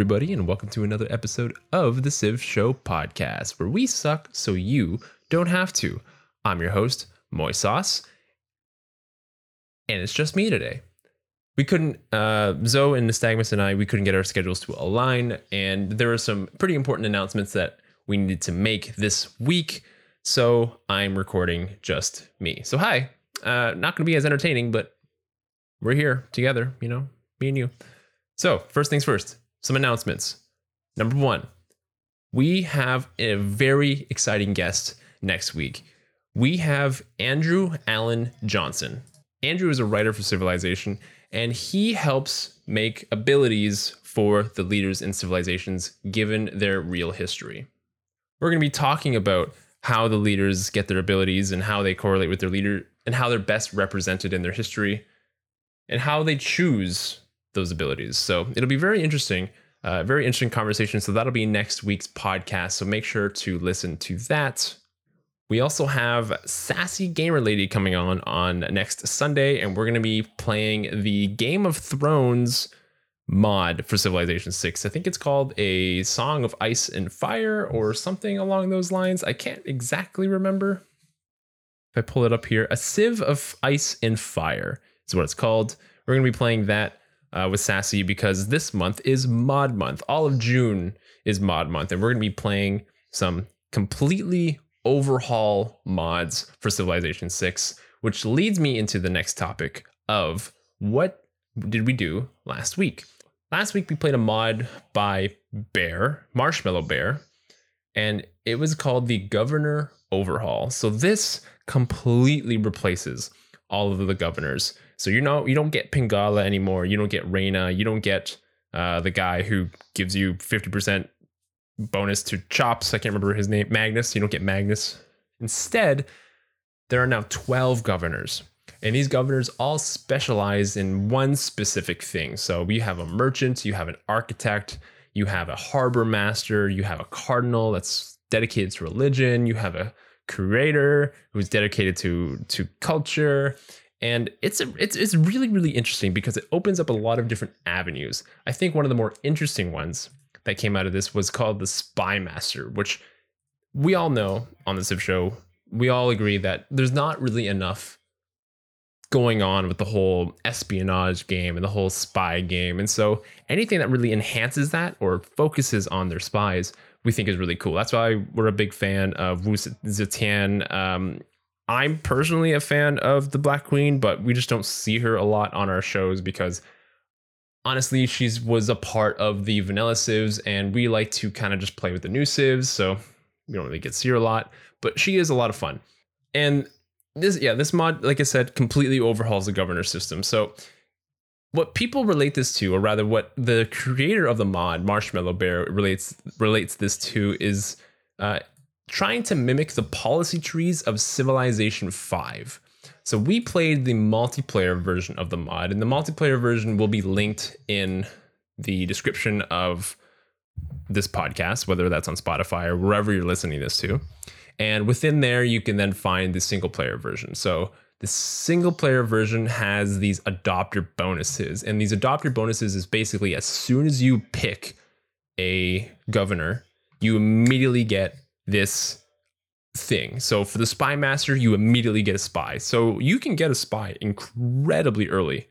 everybody, and welcome to another episode of the Civ Show podcast, where we suck so you don't have to. I'm your host, Sauce, and it's just me today. We couldn't, uh, Zoe and Nystagmus and I, we couldn't get our schedules to align, and there were some pretty important announcements that we needed to make this week, so I'm recording just me. So, hi, uh, not going to be as entertaining, but we're here together, you know, me and you. So, first things first, some announcements. Number one, we have a very exciting guest next week. We have Andrew Allen Johnson. Andrew is a writer for Civilization, and he helps make abilities for the leaders in civilizations given their real history. We're going to be talking about how the leaders get their abilities and how they correlate with their leader and how they're best represented in their history and how they choose those abilities. So it'll be very interesting, uh, very interesting conversation. So that'll be next week's podcast. So make sure to listen to that. We also have Sassy Gamer Lady coming on on next Sunday, and we're going to be playing the Game of Thrones mod for Civilization 6. I think it's called A Song of Ice and Fire or something along those lines. I can't exactly remember. If I pull it up here, A Civ of Ice and Fire is what it's called. We're going to be playing that uh, with Sassy because this month is mod month. All of June is mod month, and we're going to be playing some completely overhaul mods for Civilization 6, which leads me into the next topic of what did we do last week? Last week we played a mod by Bear, Marshmallow Bear, and it was called the Governor Overhaul. So this completely replaces all of the governors. So you know you don't get Pingala anymore. You don't get Reyna. You don't get uh, the guy who gives you fifty percent bonus to chops. I can't remember his name. Magnus. You don't get Magnus. Instead, there are now twelve governors. And these governors all specialize in one specific thing. So you have a merchant, you have an architect, you have a harbor master, you have a cardinal that's dedicated to religion, you have a curator who's dedicated to to culture, and it's a, it's it's really really interesting because it opens up a lot of different avenues. I think one of the more interesting ones that came out of this was called the Spy Master, which we all know on the Civ Show. We all agree that there's not really enough going on with the whole espionage game and the whole spy game, and so anything that really enhances that or focuses on their spies, we think is really cool. That's why we're a big fan of Wu Zetian. Um, I'm personally a fan of the Black Queen, but we just don't see her a lot on our shows because honestly, she was a part of the vanilla civs, and we like to kind of just play with the new civs, so we don't really get to see her a lot. But she is a lot of fun, and this, yeah, this mod, like I said, completely overhauls the governor system. So what people relate this to, or rather, what the creator of the mod, Marshmallow Bear, relates relates this to is. Uh, trying to mimic the policy trees of Civilization 5. So we played the multiplayer version of the mod, and the multiplayer version will be linked in the description of this podcast, whether that's on Spotify or wherever you're listening this to. And within there, you can then find the single player version. So the single player version has these adopter bonuses. And these adopter bonuses is basically as soon as you pick a governor, you immediately get this thing. So for the spy master, you immediately get a spy. So you can get a spy incredibly early.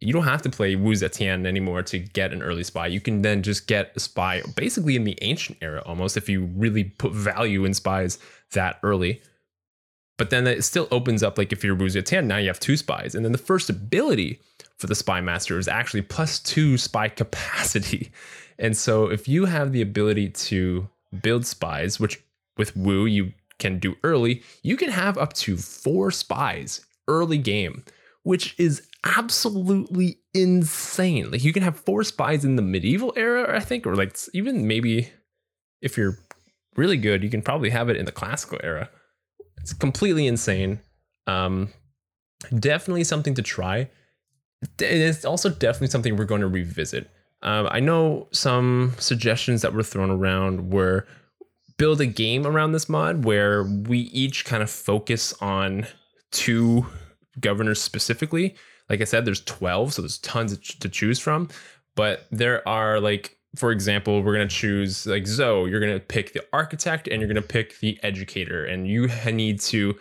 You don't have to play Wu Zetian anymore to get an early spy. You can then just get a spy basically in the ancient era almost if you really put value in spies that early. But then it still opens up like if you're Wu Zetian, now you have two spies. And then the first ability for the spy master is actually plus two spy capacity. And so if you have the ability to build spies, which with Wu you can do early, you can have up to four spies early game, which is absolutely insane. Like you can have four spies in the medieval era, I think, or like even maybe if you're really good, you can probably have it in the classical era. It's completely insane. Um, definitely something to try. It's also definitely something we're going to revisit. Um, I know some suggestions that were thrown around were build a game around this mod where we each kind of focus on two governors specifically. Like I said, there's 12, so there's tons to choose from. But there are like for example, we're gonna choose like Zoe. You're gonna pick the architect and you're gonna pick the educator, and you need to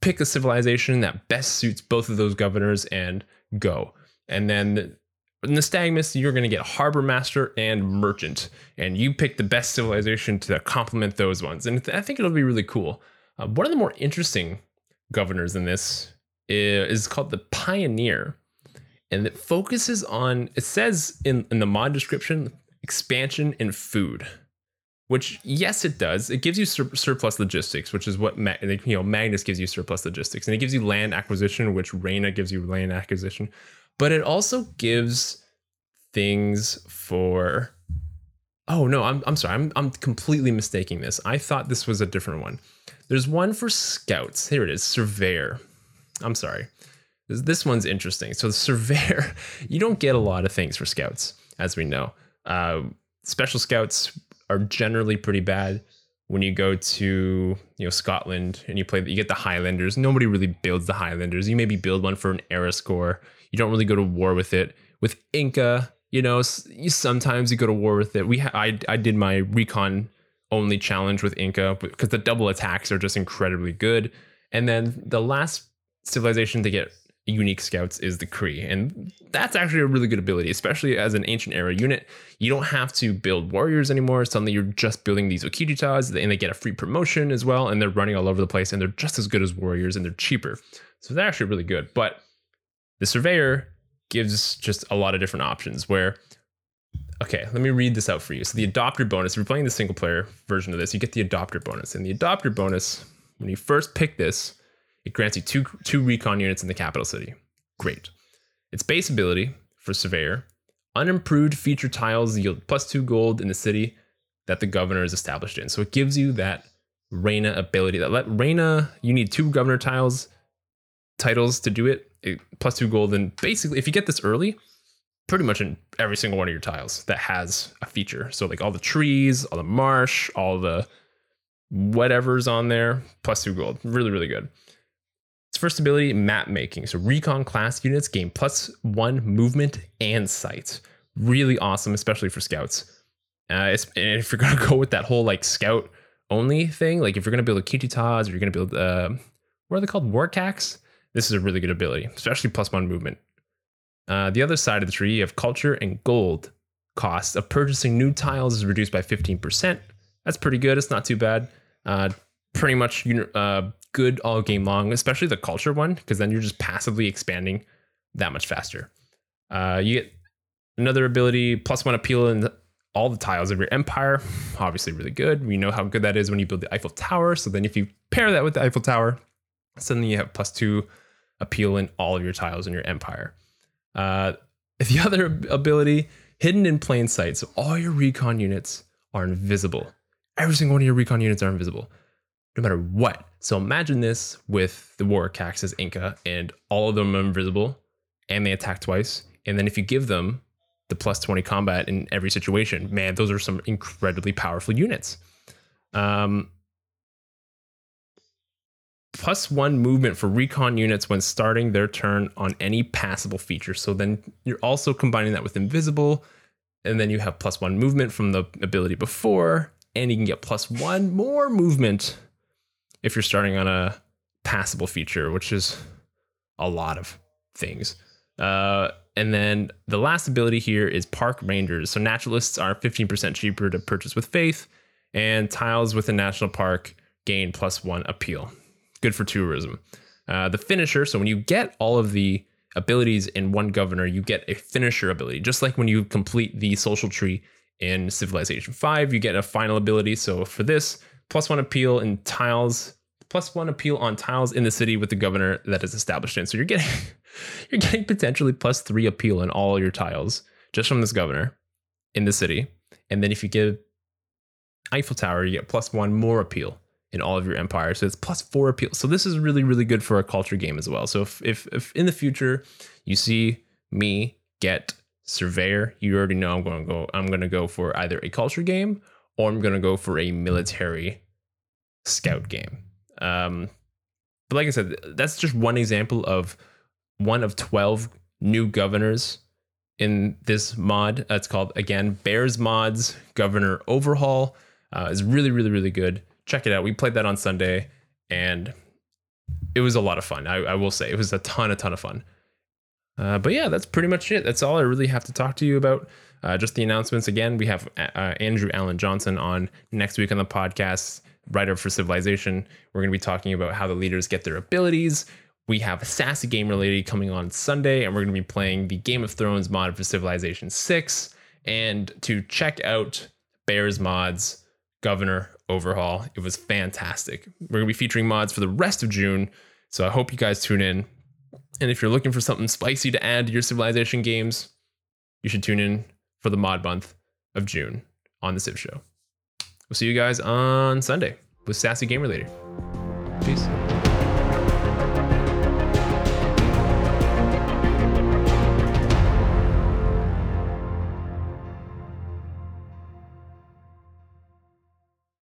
pick a civilization that best suits both of those governors and go. And then Nystagmus, you're going to get Harbor Master and Merchant, and you pick the best civilization to complement those ones. And I think it'll be really cool. Uh, one of the more interesting governors in this is, is called the Pioneer, and it focuses on, it says in, in the mod description, expansion and food. Which yes, it does. It gives you sur- surplus logistics, which is what Ma- you know. Magnus gives you surplus logistics, and it gives you land acquisition, which Reyna gives you land acquisition but it also gives things for oh no i'm, I'm sorry I'm, I'm completely mistaking this. I thought this was a different one. There's one for scouts. Here it is surveyor. I'm sorry. This, this one's interesting. So the surveyor you don't get a lot of things for scouts as we know. Uh, special scouts are generally pretty bad when you go to you know Scotland and you play you get the Highlanders. Nobody really builds the Highlanders. You maybe build one for an era score. You don't really go to war with it. With Inca, you know, you, sometimes you go to war with it. We ha- I I did my recon only challenge with Inca because the double attacks are just incredibly good. And then the last civilization to get unique scouts is the Cree. And that's actually a really good ability, especially as an ancient era unit. You don't have to build warriors anymore. Suddenly you're just building these Okihtcitaws and they get a free promotion as well. And they're running all over the place and they're just as good as warriors and they're cheaper. So they're actually really good. But the surveyor gives just a lot of different options where okay, let me read this out for you. So the adopter bonus, if you're playing the single player version of this, you get the adopter bonus. And the adopter bonus, when you first pick this, it grants you two two recon units in the capital city. Great. Its base ability for Surveyor, unimproved feature tiles yield plus two gold in the city that the governor is established in. So it gives you that Reyna ability. That let Reyna, you need two governor tiles titles to do it, it plus two gold. And basically, if you get this early, pretty much in every single one of your tiles that has a feature. So like all the trees, all the marsh, all the whatever's on there, plus two gold. Really, really good. First ability, map making. So recon class units gain plus one movement and sight. Really awesome, especially for scouts. Uh, if you're gonna go with that whole like scout only thing, like if you're gonna build a Okihtcitaws or you're gonna build uh, what are they called, Warak'aqs? This is a really good ability, especially plus one movement. Uh, the other side of the tree, you have culture and gold. Cost of purchasing new tiles is reduced by 15%. That's pretty good. It's not too bad. Uh, pretty much uh, good all game long, especially the culture one, because then you're just passively expanding that much faster. Uh, you get another ability, plus one appeal in all the tiles of your empire. Obviously, really good. We know how good that is when you build the Eiffel Tower. So then, if you pair that with the Eiffel Tower, suddenly you have plus two appeal in all of your tiles in your empire. Uh, the other ability, hidden in plain sight. So all your recon units are invisible. Every single one of your recon units are invisible no matter what. So imagine this with the Warak'aq's Inca, and all of them are invisible, and they attack twice. And then if you give them the plus 20 combat in every situation, man, those are some incredibly powerful units. Um, plus one movement for recon units when starting their turn on any passable feature. So then you're also combining that with invisible, and then you have plus one movement from the ability before, and you can get plus one more movement if you're starting on a passable feature, which is a lot of things. Uh, and then the last ability here is Park Rangers. So naturalists are 15% cheaper to purchase with Faith, and tiles with a national park gain plus one appeal. Good for tourism. Uh, the finisher. So when you get all of the abilities in one governor, you get a finisher ability. Just like when you complete the social tree in Civilization 5, you get a final ability. So for this, plus one appeal in tiles, plus one appeal on tiles in the city with the governor that is established in. So you're getting you're getting potentially plus three appeal in all your tiles just from this governor in the city. And then if you give Eiffel Tower, you get plus one more appeal in all of your empire. So it's plus four appeal. So this is really, really good for a culture game as well. So if if, if in the future you see me get surveyor, you already know I'm going to go. I'm going to go for either a culture game or I'm to go for a military scout game. Um, but like I said, that's just one example of one of 12 new governors in this mod. Uh, it's called again Bears Mods Governor Overhaul. Uh, is really really really good. Check it out. We played that on Sunday, and it was a lot of fun. I, I will say it was a ton a ton of fun. Uh, but yeah, that's pretty much it. That's all I really have to talk to you about. Uh, just the announcements again. We have uh, Andrew Allen Johnson on next week on the podcast, writer for Civilization. We're going to be talking about how the leaders get their abilities. We have a Sassy Gamer Lady coming on Sunday, and we're going to be playing the Game of Thrones mod for Civilization 6. And to check out Bears mods, Governor Overhaul, it was fantastic. We're going to be featuring mods for the rest of June. So I hope you guys tune in. And if you're looking for something spicy to add to your Civilization games, you should tune in for the mod month of June on the Civ Show. We'll see you guys on Sunday with Sassy Gamer Lady. Peace.